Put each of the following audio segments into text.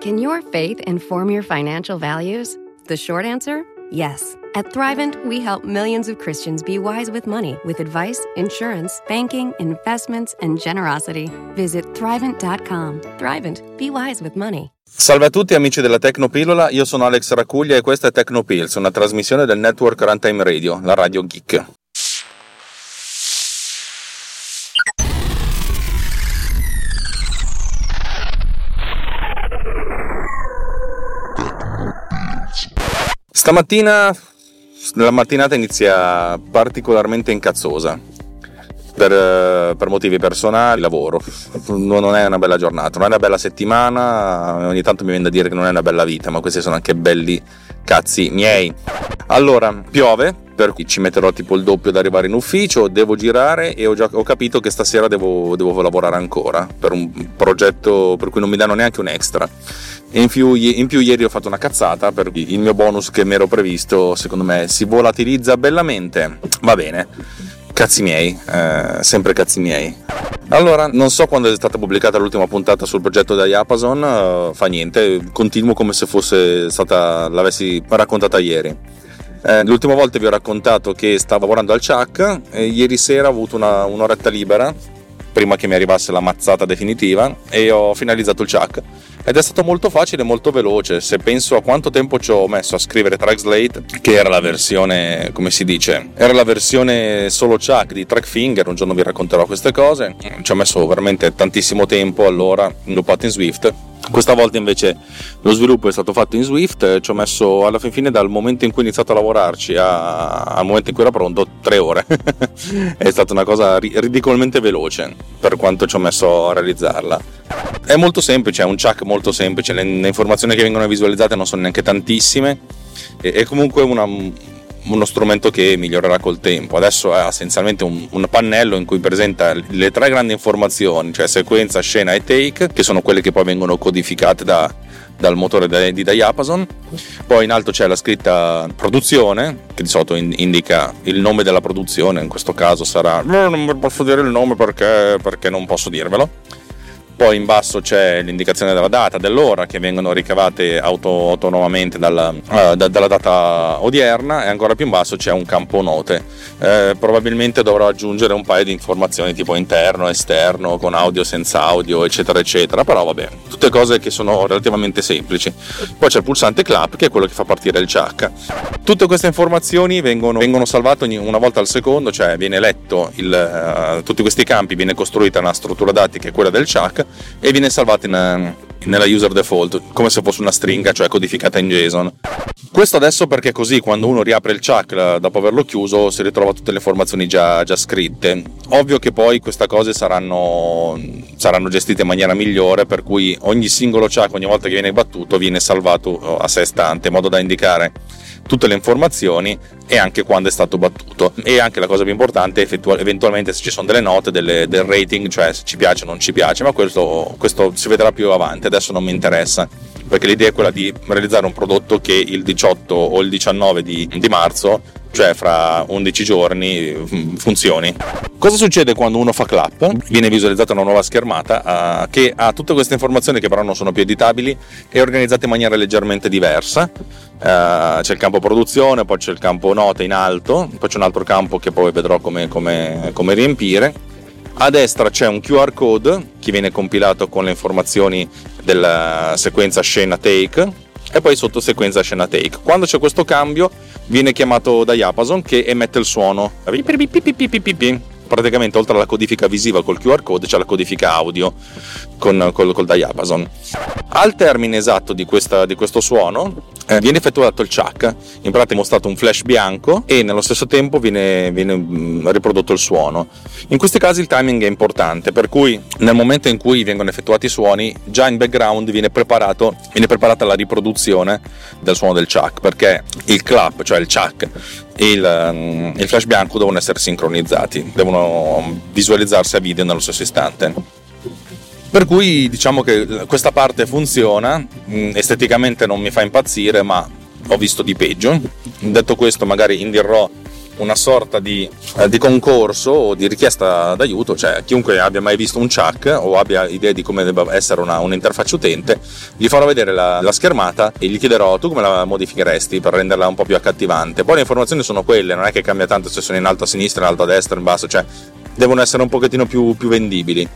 Can your faith inform your financial values? The short answer yes. At Thrivent, we help millions of Christians be wise with money with advice, insurance, banking, investments, and generosity. Visit Thrivent.com. Thrivent, be wise with money. Salve a tutti amici della Tecnopillola, io sono Alex Racuglia e questa è Tecnopills, una trasmissione del network Runtime Radio, la radio geek. Stamattina la mattinata inizia particolarmente incazzosa per, per, motivi personali, lavoro. Non è una bella giornata, non è una bella settimana, ogni tanto mi viene da dire che non è una bella vita, ma questi sono anche belli cazzi miei. Allora, piove, per cui ci metterò tipo il doppio ad arrivare in ufficio, devo girare e ho, già, ho capito che stasera devo, devo, lavorare ancora per un progetto per cui non mi danno neanche un extra. E in più, in più ieri ho fatto una cazzata per il mio bonus che mi ero previsto secondo me si volatilizza bellamente. Va bene Cazzi miei, eh, sempre cazzi miei. Allora, non so quando è stata pubblicata l'ultima puntata sul progetto da Yapazon, uh, fa niente, continuo come se fosse stata, l'avessi raccontata ieri. Eh, l'ultima volta vi ho raccontato che stavo lavorando al CHAC e ieri sera ho avuto una, un'oretta libera prima che mi arrivasse la mazzata definitiva e ho finalizzato il chuck. Ed è stato molto facile e molto veloce. Se penso a quanto tempo ci ho messo a scrivere Trackslate che era la versione come si dice era la versione solo chuck di Trackfinger un giorno vi racconterò queste cose. Ci ho messo veramente tantissimo tempo allora l'ho in Swift questa volta invece lo sviluppo è stato fatto in Swift, ci ho messo alla fin fine dal momento in cui ho iniziato a lavorarci a, al momento in cui era pronto tre ore. è stata una cosa ridicolmente veloce per quanto ci ho messo a realizzarla. È molto semplice, è un chuck molto semplice, le, le informazioni che vengono visualizzate non sono neanche tantissime, è comunque una, uno strumento che migliorerà col tempo. Adesso è essenzialmente un, un, pannello in cui presenta le tre grandi informazioni, cioè sequenza, scena e take, che sono quelle che poi vengono codificate da, dal motore di Diapason. Poi in alto c'è la scritta produzione, che di solito indica il nome della produzione, in questo caso sarà... Non posso dire il nome perché, perché non posso dirvelo poi in basso c'è l'indicazione della data, dell'ora che vengono ricavate auto, autonomamente dalla, uh, da, dalla data odierna e ancora più in basso c'è un campo note. Eh, probabilmente dovrò aggiungere un paio di informazioni tipo interno, esterno, con audio, senza audio, eccetera, eccetera, però vabbè, tutte cose che sono relativamente semplici. Poi c'è il pulsante clap che è quello che fa partire il CHAC. Tutte queste informazioni vengono, vengono salvate una volta al secondo, cioè viene letto il, uh, tutti questi campi, viene costruita una struttura dati che è quella del CHAC e viene salvata in, nella user default come se fosse una stringa, cioè codificata in JSON. Questo adesso perché così quando uno riapre il chuck dopo averlo chiuso si ritrova tutte le informazioni già, già scritte. Ovvio che poi queste cose saranno, saranno, gestite in maniera migliore per cui ogni singolo chuck ogni volta che viene battuto viene salvato a sé stante in modo da indicare tutte le informazioni e anche quando è stato battuto. E anche la cosa più importante è eventualmente se ci sono delle note, delle, del rating, cioè se ci piace o non ci piace, ma questo, questo si vedrà più avanti, adesso non mi interessa perché l'idea è quella di realizzare un prodotto che il 18 o il 19 di, di marzo cioè fra 11 giorni mm, funzioni. Cosa succede quando uno fa clap? Viene visualizzata una nuova schermata uh, che ha tutte queste informazioni che però non sono più editabili e organizzate in maniera leggermente diversa. Uh, c'è il campo produzione, poi c'è il campo note in alto, poi c'è un altro campo che poi vedrò come, come, come riempire. A destra c'è un QR code che viene compilato con le informazioni della sequenza scena take e poi sotto sequenza scena take. Quando c'è questo cambio viene chiamato da Yapazon che emette il suono. Praticamente oltre alla codifica visiva col QR code c'è la codifica audio con, col, col diapason. Al termine esatto di, questa, di questo suono eh, viene effettuato il chuck, in pratica è mostrato un flash bianco e nello stesso tempo viene, viene mm, riprodotto il suono. In questi casi il timing è importante, per cui nel momento in cui vengono effettuati i suoni, già in background viene, viene preparata la riproduzione del suono del chuck, perché il clap, cioè il chuck, e il, mm, il flash bianco devono essere sincronizzati, devono visualizzarsi a video nello stesso istante. Per cui diciamo che questa parte funziona, mm, esteticamente non mi fa impazzire, ma ho visto di peggio. Detto questo, magari indirò una sorta di, eh, di, concorso o di richiesta d'aiuto, cioè chiunque abbia mai visto un chuck o abbia idea di come debba essere una, un'interfaccia utente, gli farò vedere la, la, schermata e gli chiederò tu come la modificheresti per renderla un po' più accattivante. Poi le informazioni sono quelle, non è che cambia tanto se sono in alto a sinistra, in alto a destra, in basso, cioè devono essere un pochettino più, più vendibili.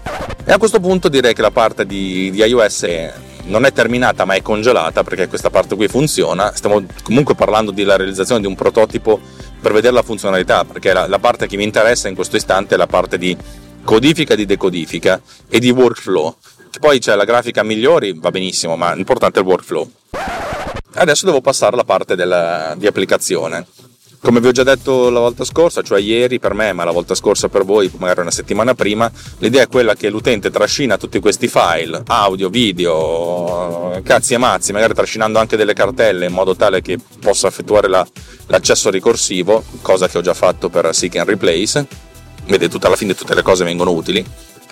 E a questo punto direi che la parte di, di iOS è non è terminata ma è congelata perché questa parte qui funziona. Stiamo comunque parlando della realizzazione di un prototipo per vedere la funzionalità, perché la, la parte che mi interessa in questo istante è la parte di codifica, di decodifica e di workflow. Poi c'è la grafica migliori, va benissimo, ma l'importante è il workflow. Adesso devo passare alla parte della, di applicazione. Come vi ho già detto la volta scorsa, cioè ieri per me, ma la volta scorsa per voi, magari una settimana prima, l'idea è quella che l'utente trascina tutti questi file, audio, video, cazzi e mazzi, magari trascinando anche delle cartelle in modo tale che possa effettuare la, l'accesso ricorsivo, cosa che ho già fatto per Seek and Replace. Vedete, alla fine tutte le cose vengono utili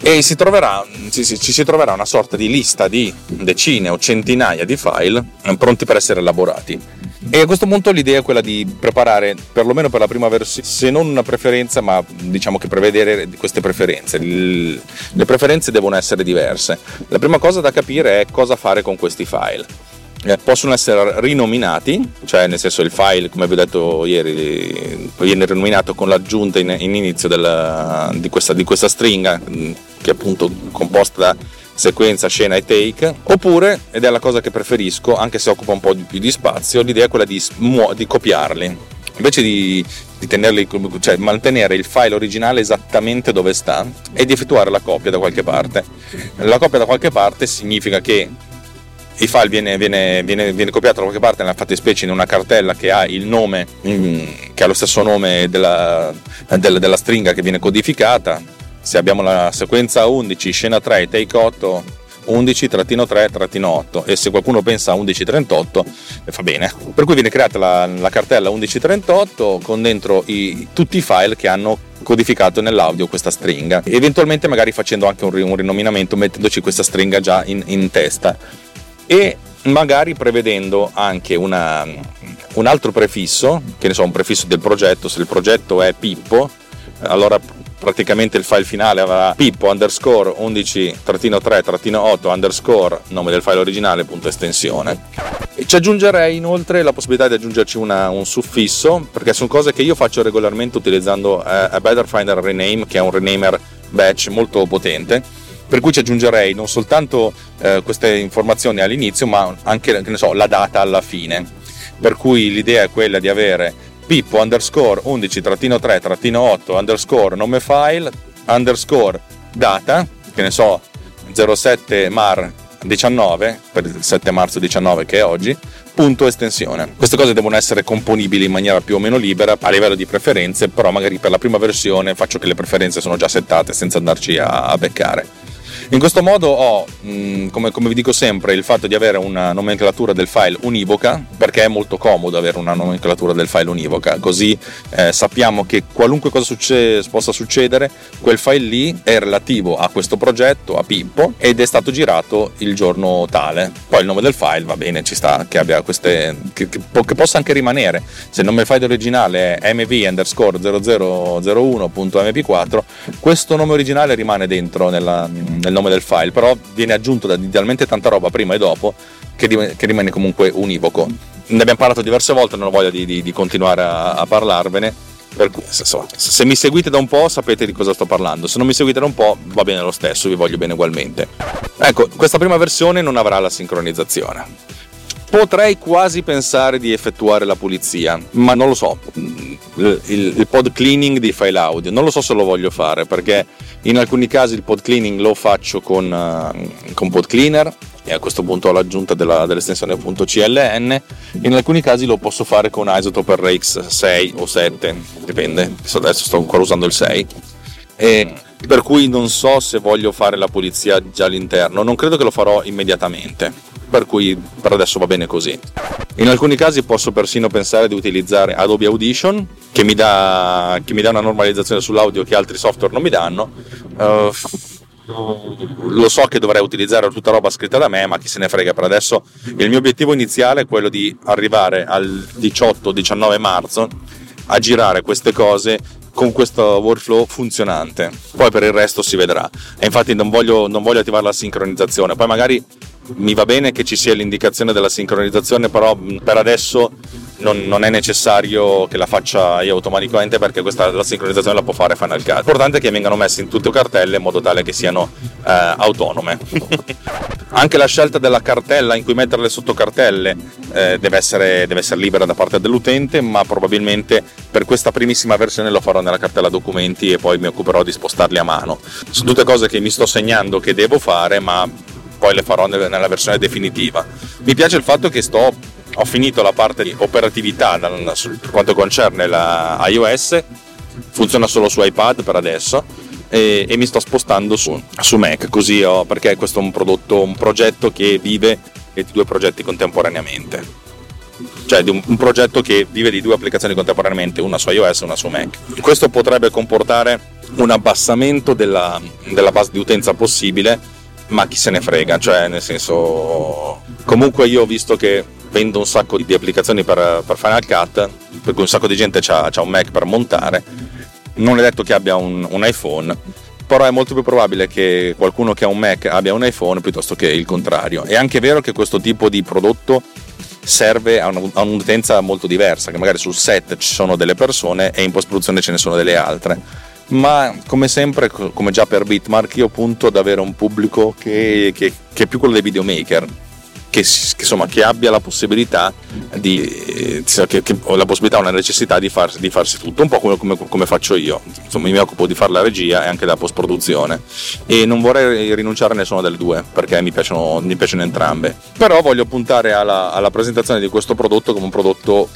e si troverà, ci, ci, si troverà una sorta di lista di decine o centinaia di file eh, pronti per essere elaborati. E a questo punto l'idea è quella di preparare, perlomeno per la prima versione, se non una preferenza, ma diciamo che prevedere queste preferenze. Le preferenze devono essere diverse. La prima cosa da capire è cosa fare con questi file eh, possono essere rinominati, cioè nel senso il file, come vi ho detto ieri, viene rinominato con l'aggiunta in, in inizio della, di, questa, di, questa, stringa, mm, che è appunto composta da sequenza, scena e take, oppure, ed è la cosa che preferisco, anche se occupa un po' di più di spazio, l'idea è quella di, di copiarli. Invece di, di tenerli, cioè mantenere il file originale esattamente dove sta e di effettuare la copia da qualche parte. La copia da qualche parte significa che il file viene, viene, viene, viene, copiato da qualche parte nella fattispecie in una cartella che ha il nome, che ha lo stesso nome della, della, della stringa che viene codificata. Se abbiamo la sequenza 11, scena 3, take 8, 11-3-3-8 e se qualcuno pensa a 1138 fa bene. Per cui viene creata la, la cartella 1138 con dentro i, tutti i file che hanno codificato nell'audio questa stringa, eventualmente magari facendo anche un, un rinominamento mettendoci questa stringa già in, in testa e magari prevedendo anche una, un altro prefisso, che ne so, un prefisso del progetto, se il progetto è Pippo, allora praticamente il file finale avrà pippo underscore 11-3-8 underscore nome del file originale punto estensione. E ci aggiungerei inoltre la possibilità di aggiungerci una, un suffisso perché sono cose che io faccio regolarmente utilizzando eh, a Better Finder Rename che è un renamer batch molto potente per cui ci aggiungerei non soltanto eh, queste informazioni all'inizio, ma anche so, la data alla fine. Per cui l'idea è quella di avere pippo underscore 11-3-8 underscore nome file underscore data, che ne so, 07 mar 19 per il 7 marzo 19 che è oggi punto estensione queste cose devono essere componibili in maniera più o meno libera a livello di preferenze però magari per la prima versione faccio che le preferenze sono già settate senza andarci a, a beccare in questo modo ho, mm, come, come, vi dico sempre, il fatto di avere una nomenclatura del file univoca, perché è molto comodo avere una nomenclatura del file univoca, così eh, sappiamo che qualunque cosa succe- possa succedere, quel file lì è relativo a questo progetto, a Pippo, ed è stato girato il giorno tale. Poi il nome del file va bene, ci sta, che abbia queste. che, che, che possa anche rimanere. Se il nome del file originale è mv underscore 0001.mp4, questo nome originale rimane dentro nella, nel nome del file, però viene aggiunto da talmente tanta roba prima e dopo che, che, rimane comunque univoco. Ne abbiamo parlato diverse volte, non ho voglia di, di, di continuare a, a parlarvene. Per cui, se, mi seguite da un po' sapete di cosa sto parlando, se non mi seguite da un po' va bene lo stesso, vi voglio bene ugualmente. Ecco, questa prima versione non avrà la sincronizzazione. Potrei quasi pensare di effettuare la pulizia, ma non lo so. Il, il, pod cleaning di file audio, non lo so se lo voglio fare perché in alcuni casi il pod cleaning lo faccio con, uh, con pod cleaner e a questo punto ho l'aggiunta della, dell'estensione .cln. In alcuni casi lo posso fare con Isotope RX 6 o 7, dipende. Adesso sto ancora usando il 6. E per cui non so se voglio fare la pulizia già all'interno, non credo che lo farò immediatamente per cui per adesso va bene così. In alcuni casi posso persino pensare di utilizzare Adobe Audition che mi dà, che mi dà una normalizzazione sull'audio che altri software non mi danno. Uh, lo so che dovrei utilizzare tutta roba scritta da me, ma chi se ne frega per adesso. Il mio obiettivo iniziale è quello di arrivare al 18-19 marzo a girare queste cose con questo workflow funzionante. Poi per il resto si vedrà. E infatti non voglio, non voglio attivare la sincronizzazione. Poi magari mi va bene che ci sia l'indicazione della sincronizzazione, però per adesso non, non, è necessario che la faccia io automaticamente perché questa, la sincronizzazione la può fare Final Cut. L'importante è che vengano messe in tutte le cartelle in modo tale che siano eh, autonome. Anche la scelta della cartella in cui mettere le sottocartelle eh, deve, essere, deve essere libera da parte dell'utente, ma probabilmente per questa primissima versione lo farò nella cartella documenti e poi mi occuperò di spostarli a mano. Sono tutte cose che mi sto segnando che devo fare, ma poi le farò nella versione definitiva. Mi piace il fatto che sto ho finito la parte di operatività per quanto concerne la iOS, funziona solo su iPad per adesso e, e mi sto spostando su, su Mac, così ho, perché questo è un prodotto, un progetto che vive di due progetti contemporaneamente. Cioè di un, un progetto che vive di due applicazioni contemporaneamente, una su iOS e una su Mac. Questo potrebbe comportare un abbassamento della, della base di utenza possibile, ma chi se ne frega, cioè nel senso comunque io ho visto che vendo un sacco di applicazioni per, per Final Cut, per cui un sacco di gente ha un Mac per montare. Non è detto che abbia un, un iPhone, però è molto più probabile che qualcuno che ha un Mac abbia un iPhone piuttosto che il contrario. È anche vero che questo tipo di prodotto serve a, un'utenza molto diversa, che magari sul set ci sono delle persone e in post produzione ce ne sono delle altre. Ma come sempre, come già per Bitmark, io punto ad avere un pubblico che, che, che è più quello dei videomaker che, insomma, che abbia la possibilità di che, che, la possibilità o la necessità di, far, di, farsi tutto un po' come, come, come, faccio io. Insomma mi occupo di fare la regia e anche della post produzione e non vorrei rinunciare a nessuna delle due perché mi piacciono, mi piacciono entrambe. Però voglio puntare alla, alla presentazione di questo prodotto come un prodotto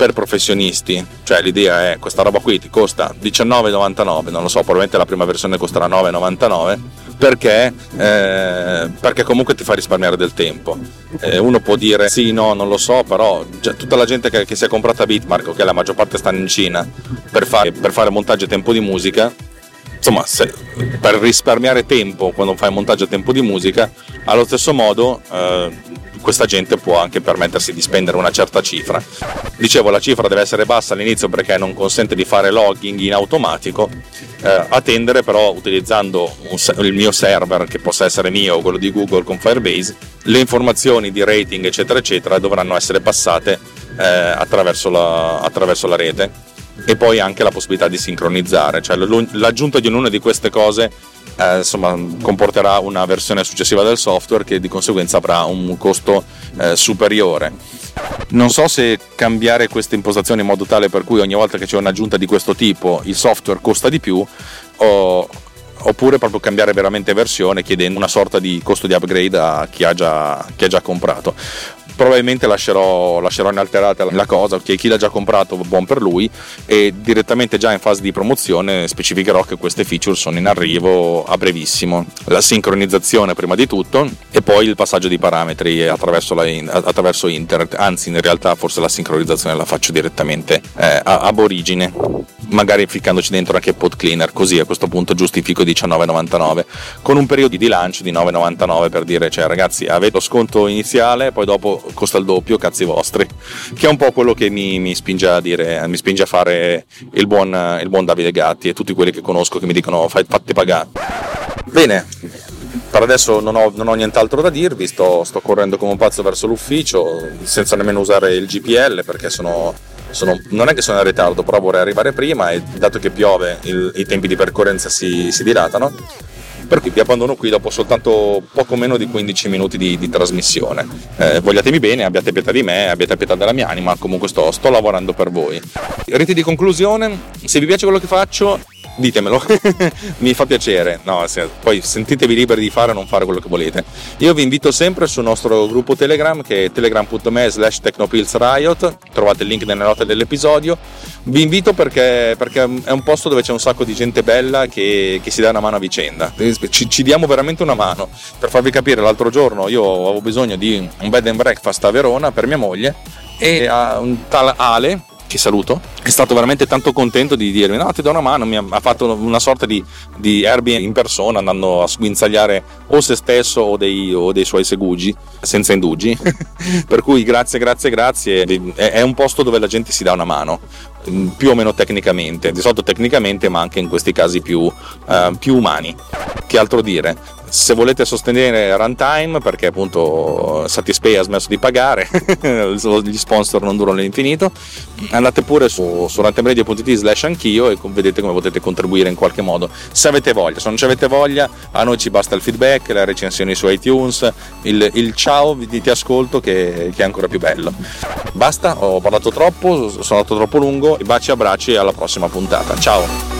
per professionisti, cioè l'idea è questa roba qui ti costa 19,99, non lo so, probabilmente la prima versione costerà 9,99 perché, eh, perché comunque ti fa risparmiare del tempo. Eh, uno può dire sì, no, non lo so, però già, tutta la gente che, che, si è comprata Bitmark, che la maggior parte stanno in Cina, per fare, per fare montaggio e tempo di musica, insomma, se, per risparmiare tempo quando fai montaggio e tempo di musica, allo stesso modo eh, questa gente può anche permettersi di spendere una certa cifra. Dicevo, la cifra deve essere bassa all'inizio perché non consente di fare logging in automatico, eh, attendere però utilizzando un, il mio server, che possa essere mio o quello di Google con Firebase, le informazioni di rating eccetera eccetera dovranno essere passate eh, attraverso, la, attraverso la rete e poi anche la possibilità di sincronizzare, cioè l'aggiunta di ognuna di queste cose eh, insomma, comporterà una versione successiva del software che di conseguenza avrà un costo eh, superiore. Non so se cambiare queste impostazioni in modo tale per cui ogni volta che c'è un'aggiunta di questo tipo il software costa di più o, oppure proprio cambiare veramente versione chiedendo una sorta di costo di upgrade a chi ha già, chi ha già comprato probabilmente lascerò, lascerò inalterata la cosa, che chi l'ha già comprato buon per lui e direttamente già in fase di promozione specificherò che queste feature sono in arrivo a brevissimo. La sincronizzazione prima di tutto e poi il passaggio di parametri attraverso, la, attraverso internet, anzi in realtà forse la sincronizzazione la faccio direttamente eh, ab origine magari ficcandoci dentro anche pod cleaner così a questo punto giustifico 19,99 con un periodo di lancio di 9,99 per dire cioè ragazzi avete lo sconto iniziale poi dopo costa il doppio cazzi vostri. Che è un po' quello che mi, mi spinge a dire mi spinge a fare il buon, il buon Davide Gatti e tutti quelli che conosco che mi dicono fate pagare bene per adesso non ho, non ho, nient'altro da dirvi, sto, sto, correndo come un pazzo verso l'ufficio senza nemmeno usare il GPL perché sono sono, non è che sono in ritardo, però vorrei arrivare prima e dato che piove il, i tempi di percorrenza si, si, dilatano, per cui vi abbandono qui dopo soltanto poco meno di 15 minuti di, di trasmissione. Eh, vogliatemi bene, abbiate pietà di me, abbiate pietà della mia anima, comunque sto, sto lavorando per voi. Riti di conclusione, se vi piace quello che faccio ditemelo, mi fa piacere. No, poi sentitevi liberi di fare o non fare quello che volete. Io vi invito sempre sul nostro gruppo Telegram che è telegram.me slash technopillsriot, trovate il link nelle note dell'episodio. Vi invito perché, perché, è un posto dove c'è un sacco di gente bella che, che si dà una mano a vicenda. Ci, ci, diamo veramente una mano. Per farvi capire, l'altro giorno io avevo bisogno di un bed and breakfast a Verona per mia moglie e a un tal Ale che saluto, è stato veramente tanto contento di dirmi no ti do una mano, mi ha, fatto una sorta di, di Airbnb in persona andando a sguinzagliare o se stesso o dei, o dei suoi segugi senza indugi per cui grazie grazie grazie è, un posto dove la gente si dà una mano più o meno tecnicamente, di solito tecnicamente, ma anche in questi casi più, uh, più umani. Che altro dire? Se volete sostenere Runtime perché appunto Satispay ha smesso di pagare gli sponsor non durano all'infinito andate pure su, su runtimeradio.it slash anch'io e vedete come potete contribuire in qualche modo se avete voglia. Se non ci avete voglia a noi ci basta il feedback le recensioni su iTunes il, il ciao di ti ascolto che, che, è ancora più bello. Basta ho parlato troppo sono andato troppo lungo baci e abbracci e alla prossima puntata. Ciao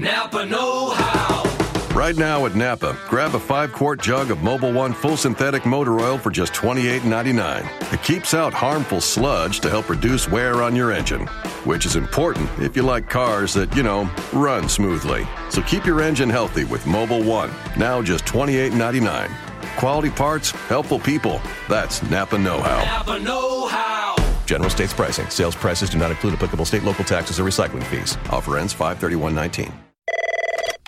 Napa Know How. Right now at Napa, grab a five quart jug of Mobil One full synthetic motor oil for just $28.99. It keeps out harmful sludge to help reduce wear on your engine, which is important if you like cars that, you know, run smoothly. So keep your engine healthy with Mobil One, now just $28.99. Quality parts, helpful people. That's Napa Know How. Napa Know How. General states pricing. Sales prices do not include applicable state, local taxes, or recycling fees. Offer ends 531.19.